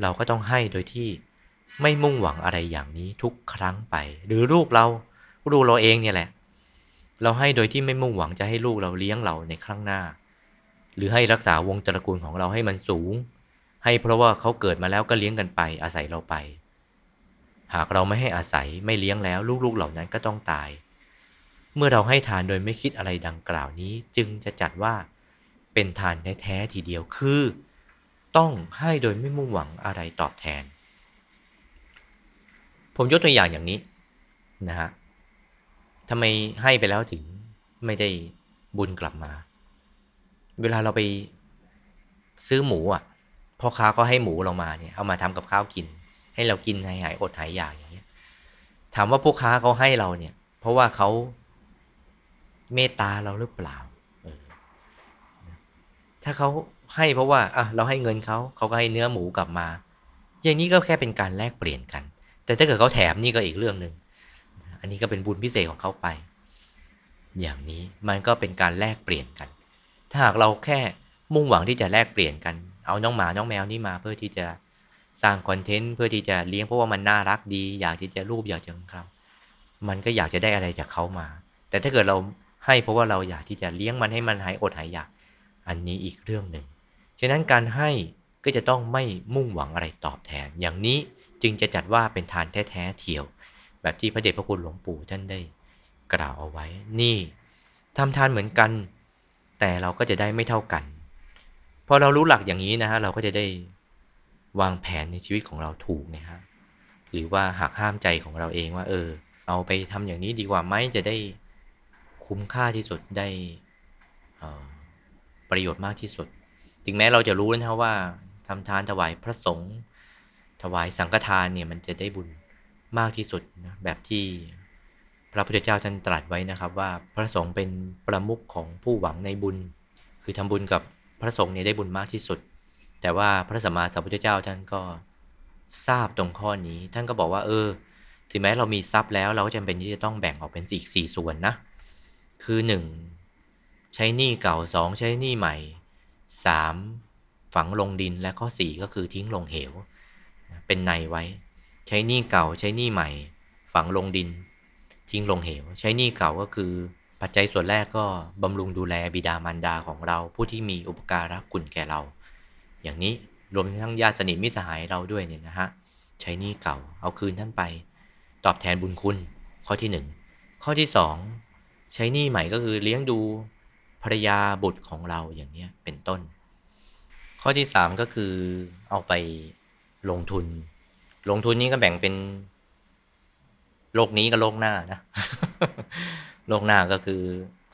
เราก็ต้องให้โดยที่ไม่มุ่งหวังอะไรอย่างนี้ทุกครั้งไป หรือลูกเราลูกเราเองเนี่ยแหละ เราให้โดยที่ไม่มุ่งหวังจะให้ลูกเราเลี้ยงเราในครั้งหน้า หรือให้รักษาวงตระกูลของเราให้มันสูง ให้เพราะว่าเขาเกิดมาแล้วก็เลี้ยงกันไป อาศัยเราไป หากเราไม่ให้อาศัยไม่เลี้ยงแล้ว ลูกๆเหล่านั้นก็ต้องตาย เมื่อเราให้ทานโดยไม่คิดอะไรดังกล่าวนี้ จึงจะจัดว่าเป็นทานแท้ๆทีเดียวคือ ต้องให้โดยไม่มุ่งหวังอะไรตอบแทน ผมยกตัวอย่างอย่างนี้นะฮะทำไมให้ไปแล้วถึงไม่ได้บุญกลับมา เวลาเราไปซื้อหมูอะพ่อค้าก็ให้หมูเรามาเนี่ยเอามาทำกับข้าวกิน ให้เรากินหายหายอดหายอยากอย่างเงี้ย ถามว่าพ่อค้าเขาให้เราเนี่ย เพราะว่าเขา เมตตาเราหรือเปล่า ถ้าเขาให้เพราะว่าอะเราให้เงินเขาเขาก็ให้เนื้อหมูกลับมา อย่างนี้ก็แค่เป็นการแลกเปลี่ยนกัน แต่ถ้าเกิดเขาแถมนี่ก็อีกเรื่องหนึ่งอันนี้ก็เป็นบุญพิเศษของเขาไป อย่างนี้มันก็เป็นการแลกเปลี่ยนกัน ถ้าหากเราแค่มุ่งหวังที่จะแลกเปลี่ยนกัน เอาน้องหมา น้องแมวนี่มาเพื่อที่จะสร้างคอนเทนต์เพื่อที่จะเลี้ยงเพราะว่ามันน่ารักดี อยากที่จะรูปอยากจะเขามันก็อยากจะได้อะไรจากเขามา แต่ถ้าเกิดเรา ให้เพราะว่าเราอยากที่จะเลี้ยงมันให้มันหายอดหายอยาก อันนี้อีกเรื่องหนึ่ง ฉะนั้นการให้ก็จะต้องไม่มุ่งหวังอะไรตอบแทน อย่างนี้จึงจะจัดว่าเป็นทานแท้ๆเที่ยว แบบที่พระเดชพระคุณหลวงปู่ท่านได้กล่าวเอาไว้ นี่ทำทานเหมือนกัน แต่เราก็จะได้ไม่เท่ากัน พอเรารู้หลักอย่างนี้นะฮะเราก็จะได้วางแผนในชีวิตของเราถูกนะฮะหรือว่าหักห้ามใจของเราเองว่า เออ เอาไปทำอย่างนี้ดีกว่าไหมจะได้ คุ้มค่าที่สุดได้ประโยชน์มากที่สุด ถึงแม้เราจะรู้นะครับว่าทำทานถวายพระสงฆ์ถวายสังฆทานเนี่ยมันจะได้บุญมากที่สุดนะแบบที่พระพุทธเจ้าท่านตรัสไว้นะครับ ว่าพระสงฆ์เป็นประมุขของผู้หวังในบุญ คือทำบุญกับพระสงฆ์เนี่ยได้บุญมากที่สุด แต่ว่าพระสัมมาสัมพุทธเจ้าท่านก็ทราบตรงข้อนี้ ท่านก็บอกว่าเออ ถึงแม้เรามีทรัพย์แล้วเราก็จำเป็นที่จะต้องแบ่งออกเป็นสี่สี่ส่วนนะ คือหนึ่งใช้หนี้เก่าสองใช้หนี้ใหม่สามฝังลงดินและข้อสี่ก็คือทิ้งลงเหว เป็นในไว้ ใช้หนี้เก่าใช้หนี้ใหม่ ฝังลงดิน ทิ้งลงเหว ใช้หนี้เก่าก็คือปัจจัยส่วนแรกก็บำรุงดูแลบิดามารดาของเราผู้ที่มีอุปการะคุณแก่เรา อย่างนี้รวมทั้งญาติสนิทมิสหายเราด้วยเนี่ยนะฮะใช้หนี้เก่าเอาคืนท่านไป ตอบแทนบุญคุณข้อที่ 1 ข้อที่ 2 ใช้หนี้ใหม่ก็คือเลี้ยงดูภรรยาบุตรของเราอย่างนี้เป็นต้น ข้อที่ 3 ก็คือเอาไปลงทุน ลงทุนนี้ก็แบ่งเป็น โลกนี้กับโลกหน้านะ โลกหน้าก็คือ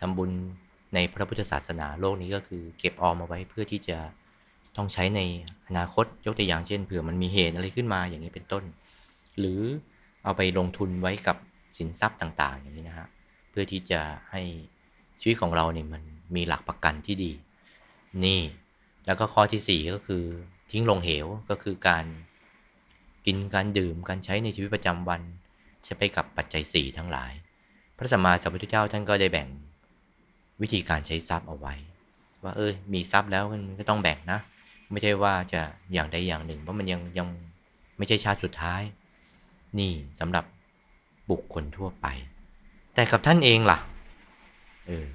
ทำบุญในพระพุทธศาสนาโลกนี้ก็คือเก็บออมเอาไว้เพื่อที่จะต้องใช้ในอนาคตยกตัวอย่างเช่นเผื่อมันมีเหตุอะไรขึ้นมาอย่างนี้เป็นต้น หรือเอาไปลงทุนไว้กับสินทรัพย์ต่าง ๆ อย่างนี้นะฮะ เพื่อที่จะให้ชีวิตของเราเนี่ยมันมีหลักประกันที่ดี นี่ แล้วก็ข้อที่ 4 ก็คือทิ้งลงเหวก็คือการกินการดื่มการใช้ในชีวิตประจำวันใช้ไปกับปัจจัย 4 ทั้งหลาย พระสัมมาสัมพุทธเจ้าท่านก็ได้แบ่งวิธีการใช้ทรัพย์เอาไว้ ว่าเออมีทรัพย์แล้วมันก็ต้องแบ่งนะ ไม่ใช่ว่าจะอย่างใดอย่างหนึ่งเพราะมันยังยังไม่ใช่ชาติสุดท้าย นี่สำหรับบุคคลทั่วไป แต่กับท่านเองล่ะ เออ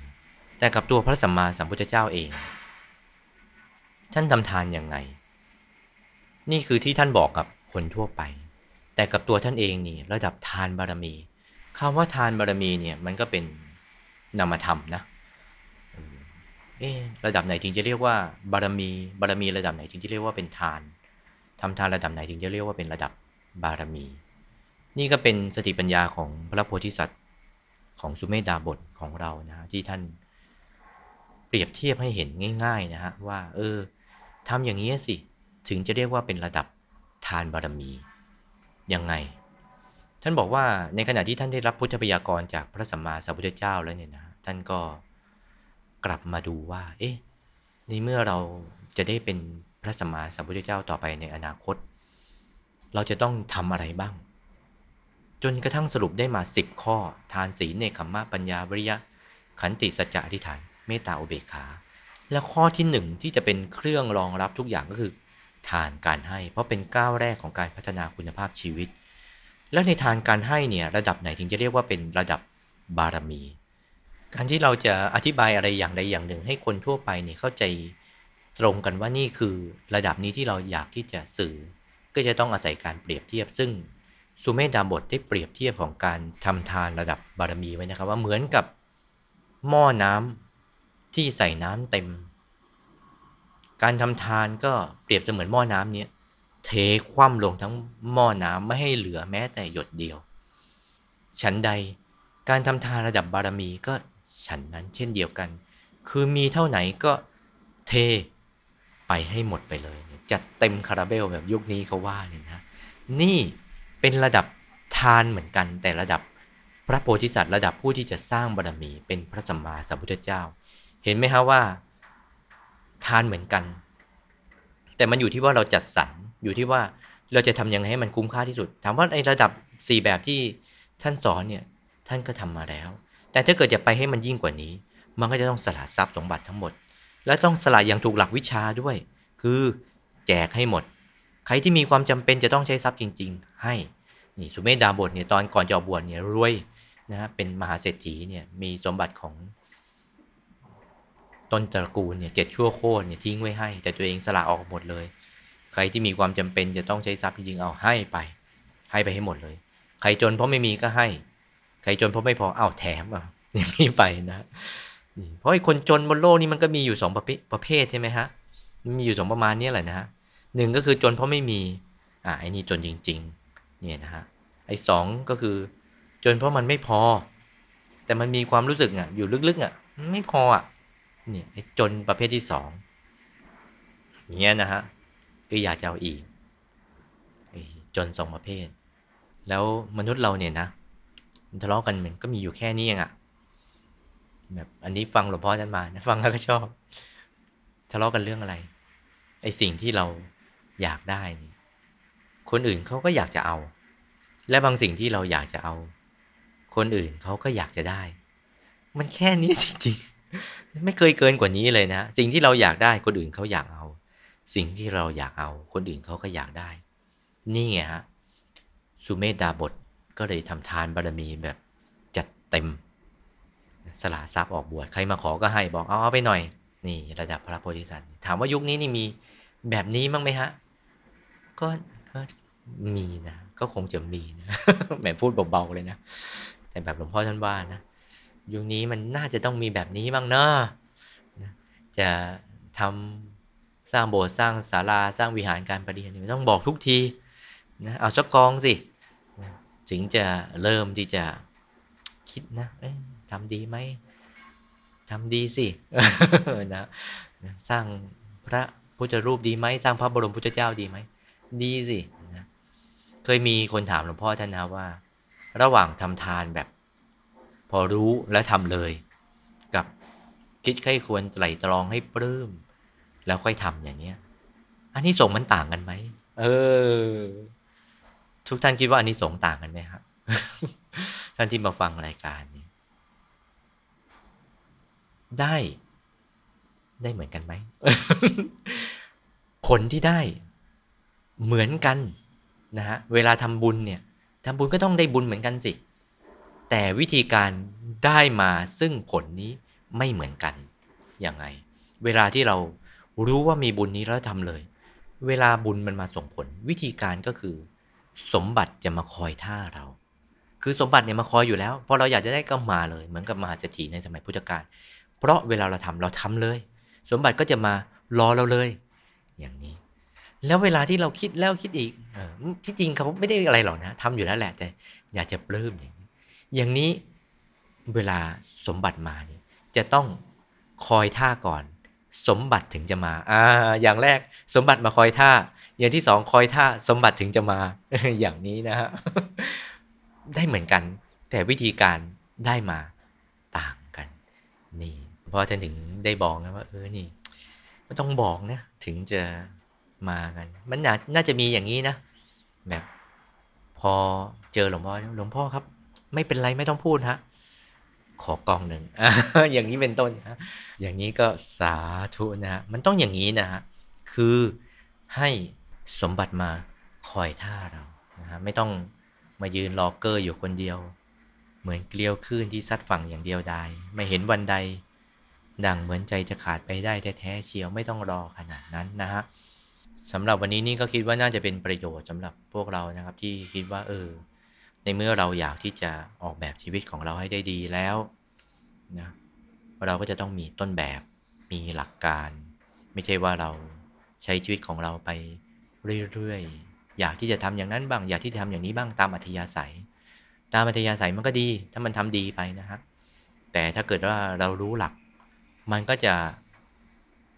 แต่กับตัวพระสัมมาสัมพุทธเจ้าเอง ท่านทำทานยังไง นี่คือที่ท่านบอกกับคนทั่วไป แต่กับตัวท่านเองนี่ระดับทานบารมีคำว่าทานบารมีเนี่ยมันก็เป็นนามธรรมนะเอ๊ระดับไหนถึงจะเรียกว่าบารมี บารมีระดับไหนถึงจะเรียกว่าเป็นทานทำทานระดับไหนถึงจะเรียกว่าเป็นระดับบารมี นี่ก็เป็นสติปัญญาของพระโพธิสัตว์ ของสุเมธดาบทของเรานะที่ท่านเปรียบเทียบให้เห็นง่าย ๆ นะฮะว่าเออทำอย่างนี้สิ ถึงจะเรียกว่าเป็นระดับทานบารมียังไง ท่านบอกว่าในขณะที่ท่านได้รับพุทธพยากรจากพระสัมมาสัมพุทธเจ้าแล้วเนี่ยนะท่านก็กลับมาดูว่า เอ๊ะในเมื่อเราจะได้เป็นพระสัมมาสัมพุทธเจ้าต่อไปในอนาคต เราจะต้องทำอะไรบ้าง จนกระทั่งสรุปได้มาสิบข้อ ทานศีลเนคขมมะปัญญาวิริยะ ขันติสัจจะอธิษฐาน เมตตาอุเบกขา และข้อที่หนึ่งที่จะเป็นเครื่องรองรับทุกอย่างก็คือ ทานการให้ เพราะเป็นก้าวแรกของการพัฒนาคุณภาพชีวิต แล้วในทานการให้เนี่ยระดับไหนถึงจะเรียกว่าเป็นระดับบารมี การที่เราจะอธิบายอะไรอย่างใดอย่างหนึ่ง ให้คนทั่วไปเนี่ยเข้าใจตรงกันว่านี่คือระดับนี้ที่เราอยากที่จะสื่อ ก็จะต้องอาศัยการเปรียบเทียบซึ่ง สุเมธดาบทได้เปรียบเทียบของการทำทานระดับบารมีไว้นะครับ ว่าเหมือนกับหม้อน้ำที่ใส่น้ำเต็ม การทำทานก็เปรียบเสมือนหม้อน้ำเนี้ยเทคว่ำลงทั้งหม้อน้ำไม่ให้เหลือแม้แต่หยดเดียว ฉันใดการทำทานระดับบารมีก็ฉันนั้นเช่นเดียวกัน คือมีเท่าไหนก็เทไปให้หมดไปเลย จัดเต็มคาราเบลแบบยุคนี้เขาว่าเนี่ยนะ นี่ เป็นระดับทานเหมือนกัน แต่ระดับพระโพธิสัตว์ระดับผู้ที่จะสร้างบารมีเป็นพระสัมมาสัมพุทธเจ้า เห็นไหมฮะว่า ทานเหมือนกัน แต่มันอยู่ที่ว่าเราจัดสรรอยู่ที่ว่าเราจะทำยังไงให้มันคุ้มค่าที่สุด ถามว่าในระดับ 4 แบบที่ท่านสอนเนี่ยท่านก็ทำมาแล้ว แต่ถ้าเกิดจะไปให้มันยิ่งกว่านี้ มันก็จะต้องสละทรัพย์สมบัติทั้งหมด และต้องสละอย่างถูกหลักวิชาด้วย คือแจกให้หมด ใครที่มีความจำเป็นจะต้องใช้ทรัพย์จริง ๆ ให้ นี่สุเมธดาบทเนี่ยตอนก่อนจะออกบวชเนี่ยรวยนะฮะเป็นมหาเศรษฐีเนี่ยมีสมบัติของต้นตระกูลเนี่ยเจ็ดชั่วโคตรเนี่ยทิ้งไว้ให้ แต่ตัวเองสละออกหมดเลย ใครที่มีความจำเป็นจะต้องใช้ทรัพย์จริงๆเอาให้ไป ให้ไปให้หมดเลย ใครจนเพราะไม่มีก็ให้ ใครจนเพราะไม่พอเอาแถมอะนี้ไปนะเพราะไอ้คนจนบนโลกนี้มันก็มีอยู่สองประเภทใช่ไหมฮะมีอยู่สองประมาณนี้แหละนะฮะ หนึ่งก็คือจนเพราะไม่มี อ่าไอ้นี่จนจริง ๆ เนี่ยนะฮะ ไอ้สองก็คือ จนเพราะมันไม่พอ แต่มันมีความรู้สึกอะ อยู่ลึกๆอะ ไม่พออะ เนี่ยไอ้จนประเภทที่สองเนี้ยนะฮะ ก็อยากจะเอาอีก จนสองประเภท แล้วมนุษย์เราเนี่ยนะมันทะเลาะกันมันก็มีอยู่แค่นี้เองอะแบบอันนี้ฟังหลวงพ่อท่านมานะฟังแล้วก็ชอบ ทะเลาะกันเรื่องอะไร ไอสิ่งที่เรา อยากได้นี่คนอื่นเขาก็อยากจะเอา และบางสิ่งที่เราอยากจะเอา คนอื่นเขาก็อยากจะได้ มันแค่นี้จริงๆ ไม่เคยเกินกว่านี้เลยนะ สิ่งที่เราอยากได้คนอื่นเขาอยากเอา สิ่งที่เราอยากเอา คนอื่นเขาก็อยากได้ นี่ไงฮะสุเมธดาบทก็เลยทำทานบารมีแบบจัดเต็ม สละทรัพย์ออกบวชใครมาขอก็ให้บอกเอาเอาไปหน่อย นี่ระดับพระโพธิสัตว์ถามว่ายุคนี้นี่มีแบบนี้มั้งไหมฮะ ก็ก็มีนะก็คงจะมีนะแหมพูดเบาๆเลยนะ แต่แบบหลวงพ่อท่านว่านะยุคนี้มันน่าจะต้องมีแบบนี้บ้างเนาะจะทำสร้างโบสถ์สร้างศาลาสร้างวิหารการประเรียนต้องบอกทุกทีนะเอาสักกองสิถึงจะเริ่มที่จะคิดนะทำดีไหมทำดีสินะสร้างพระพุทธรูปดีไหมสร้างพระบรมพุทธเจ้าดีไหม ดีสินะเคยมีคนถามหลวงพ่อท่านนะว่า ระหว่างทำทานแบบ พอรู้และทำเลย กับคิดใครควรไตรตรองให้ปลื้มแล้วค่อยทำอย่างเนี้ยอันนี้ส่งมันต่างกันไหมเออ ทุกท่านคิดว่าอันนี้สงต่างกันไหมครับท่านที่มาฟังรายการนี้ ได้ ได้เหมือนกันไหม ผลที่ได้ เหมือนกันนะฮะเวลาทำบุญเนี่ยทำบุญก็ต้องได้บุญเหมือนกันสิ แต่วิธีการได้มาซึ่งผลนี้ไม่เหมือนกันยังไง เวลาที่เรารู้ว่ามีบุญนี้แล้วทำเลย เวลาบุญมันมาส่งผล วิธีการก็คือ สมบัติจะมาคอยท่าเรา คือสมบัติเนี่ยมาคอยอยู่แล้วพอเราอยากจะได้ก็มาเลย เหมือนกับมหาเศรษฐีในสมัยพุทธกาลเพราะเวลาเราทำเราทำเลย สมบัติก็จะมารอเราเลย อย่างนี้ แล้วเวลาที่เราคิดแล้วคิดอีกอที่จริงเขาไม่ได้อะไรหรอกนะทำอยู่แล้วแหละ แต่อยากจะปลื้มอย่างนี้ อย่างนี้เวลาสมบัติมาเนี่ยจะต้องคอยท่าก่อน สมบัติถึงจะมา อ่า อย่างแรกสมบัติมาคอยท่า อย่างที่สองคอยท่าสมบัติถึงจะมา อย่างนี้นะฮะได้เหมือนกัน แต่วิธีการได้มาต่างกัน นี่เพราะท่านถึงได้บอกนะว่าเออนี่ไม่ต้องบอกนะถึงจะ มากัน มันน่าจะมีอย่างนี้นะ แบบพอเจอหลวงพ่อหลวงพ่อครับ ไม่เป็นไรไม่ต้องพูดฮะขอกองหนึ่งอย่างนี้เป็นต้นนะอย่างนี้ก็สาธุนะฮะมันต้องอย่างนี้นะฮะคือให้สมบัติมาคอยท่าเรานะฮะไม่ต้องมายืนรอเกอร์อยู่คนเดียว เหมือนเกลียวคลื่นที่ซัดฝั่งอย่างเดียวดายไม่เห็นวันใด ดังเหมือนใจจะขาดไปได้แท้ๆเชียวไม่ต้องรอขนาดนั้นนะฮะ สำหรับวันนี้นี่ก็คิดว่าน่าจะเป็นประโยชน์สำหรับพวกเรานะครับ ที่คิดว่าเออ ในเมื่อเราอยากที่จะออกแบบชีวิตของเราให้ได้ดีแล้วนะเราก็จะต้องมีต้นแบบมีหลักการ ไม่ใช่ว่าเราใช้ชีวิตของเราไปเรื่อยๆอยากที่จะทำอย่างนั้นบ้าง อยากที่จะทำอย่างนี้บ้างตามอัธยาศัย ตามอัธยาศัยมันก็ดี ถ้ามันทำดีไปนะฮะแต่ถ้าเกิดว่าเรารู้หลัก มันก็จะ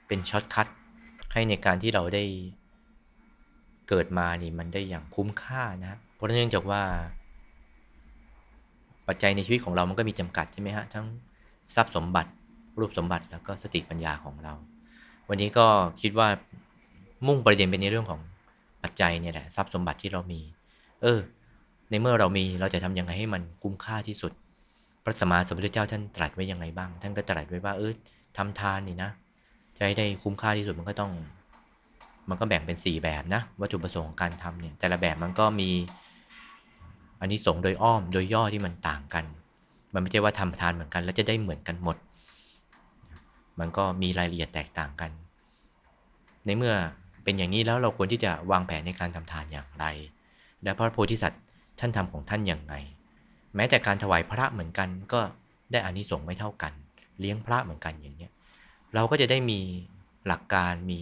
เป็น shortcut ให้ในการที่เราได้ เกิดมานี่มันได้อย่างคุ้มค่านะเพราะเนื่องจากว่า ปัจจัยในชีวิตของเรามันก็มีจำกัดใช่ไหมฮะทั้งทรัพย์สมบัติ รูปสมบัติแล้วก็สติปัญญาของเรา วันนี้ก็คิดว่ามุ่งประเด็นไปในเรื่องของปัจจัยเนี่ยแหละทรัพย์สมบัติที่เรามี เออ ในเมื่อเรามีเราจะทำยังไงให้มันคุ้มค่าที่สุด พระสัมมาสัมพุทธเจ้าท่านตรัสไว้ยังไงบ้าง ท่านก็ตรัสไว้ว่าเออทำทานนี่นะจะให้ได้คุ้มค่าที่สุดมันก็ต้อง มันก็แบ่งเป็น 4 แบบนะ วัตถุประสงค์ของการทำเนี่ยแต่ละแบบมันก็มีอันนี้สงโดยอ้อมโดยย่อที่มันต่างกัน มันไม่ใช่ว่าทำทานเหมือนกัน แล้วจะได้เหมือนกันหมด มันก็มีรายละเอียดแตกต่างกัน ในเมื่อเป็นอย่างนี้แล้วเราควรที่จะวางแผนในการทำทานอย่างไร และพระโพธิสัตว์ท่านทำของท่านอย่างไงแม้แต่การถวายพระเหมือนกันก็ได้อานิสงส์ไม่เท่ากัน เลี้ยงพระเหมือนกันอย่างเนี้ยเราก็จะได้มีหลักการมี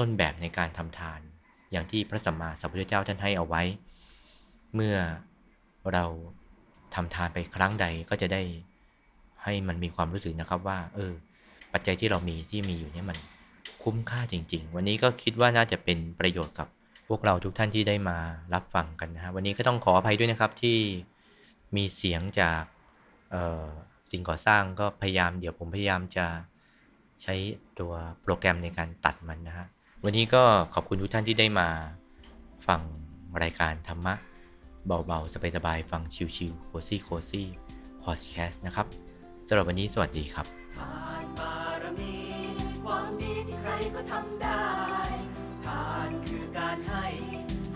ต้นแบบในการทำทาน อย่างที่พระสัมมาสัมพุทธเจ้าท่านให้เอาไว้ เมื่อเราทำทานไปครั้งใดก็จะได้ให้มันมีความรู้สึกนะครับว่า เออ ปัจจัยที่เรามีที่มีอยู่เนี่ยมันคุ้มค่าจริง ๆ วันนี้ก็คิดว่าน่าจะเป็นประโยชน์กับพวกเราทุกท่านที่ได้มารับฟังกันนะฮะวันนี้ก็ต้องขออภัยด้วยนะครับที่มีเสียงจากสิ่งก่อสร้างก็พยายามเดี๋ยวผมพยายามจะใช้ตัวโปรแกรมในการตัดมันนะฮะ วันนี้ก็ขอบคุณทุกท่านที่ได้มา ฟังรายการธรรมะ เบาๆ สบายๆฟังชิวๆโคซี่โคซี่พอดแคสต์นะครับสำหรับวันนี้สวัสดีครับทานบารมีความดีที่ใครก็ทำได้ทานคือการให้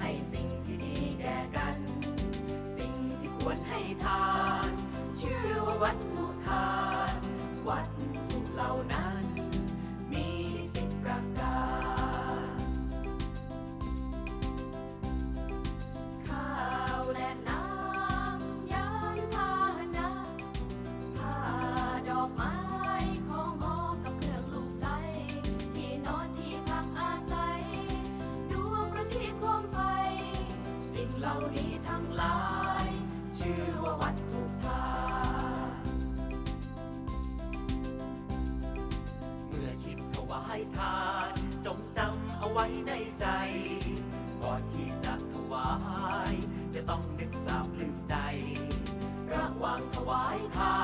ให้สิ่งที่ดีแก่กัน สิ่งที่ควรให้ทาน ชื่อว่าวัตถุ 我爱他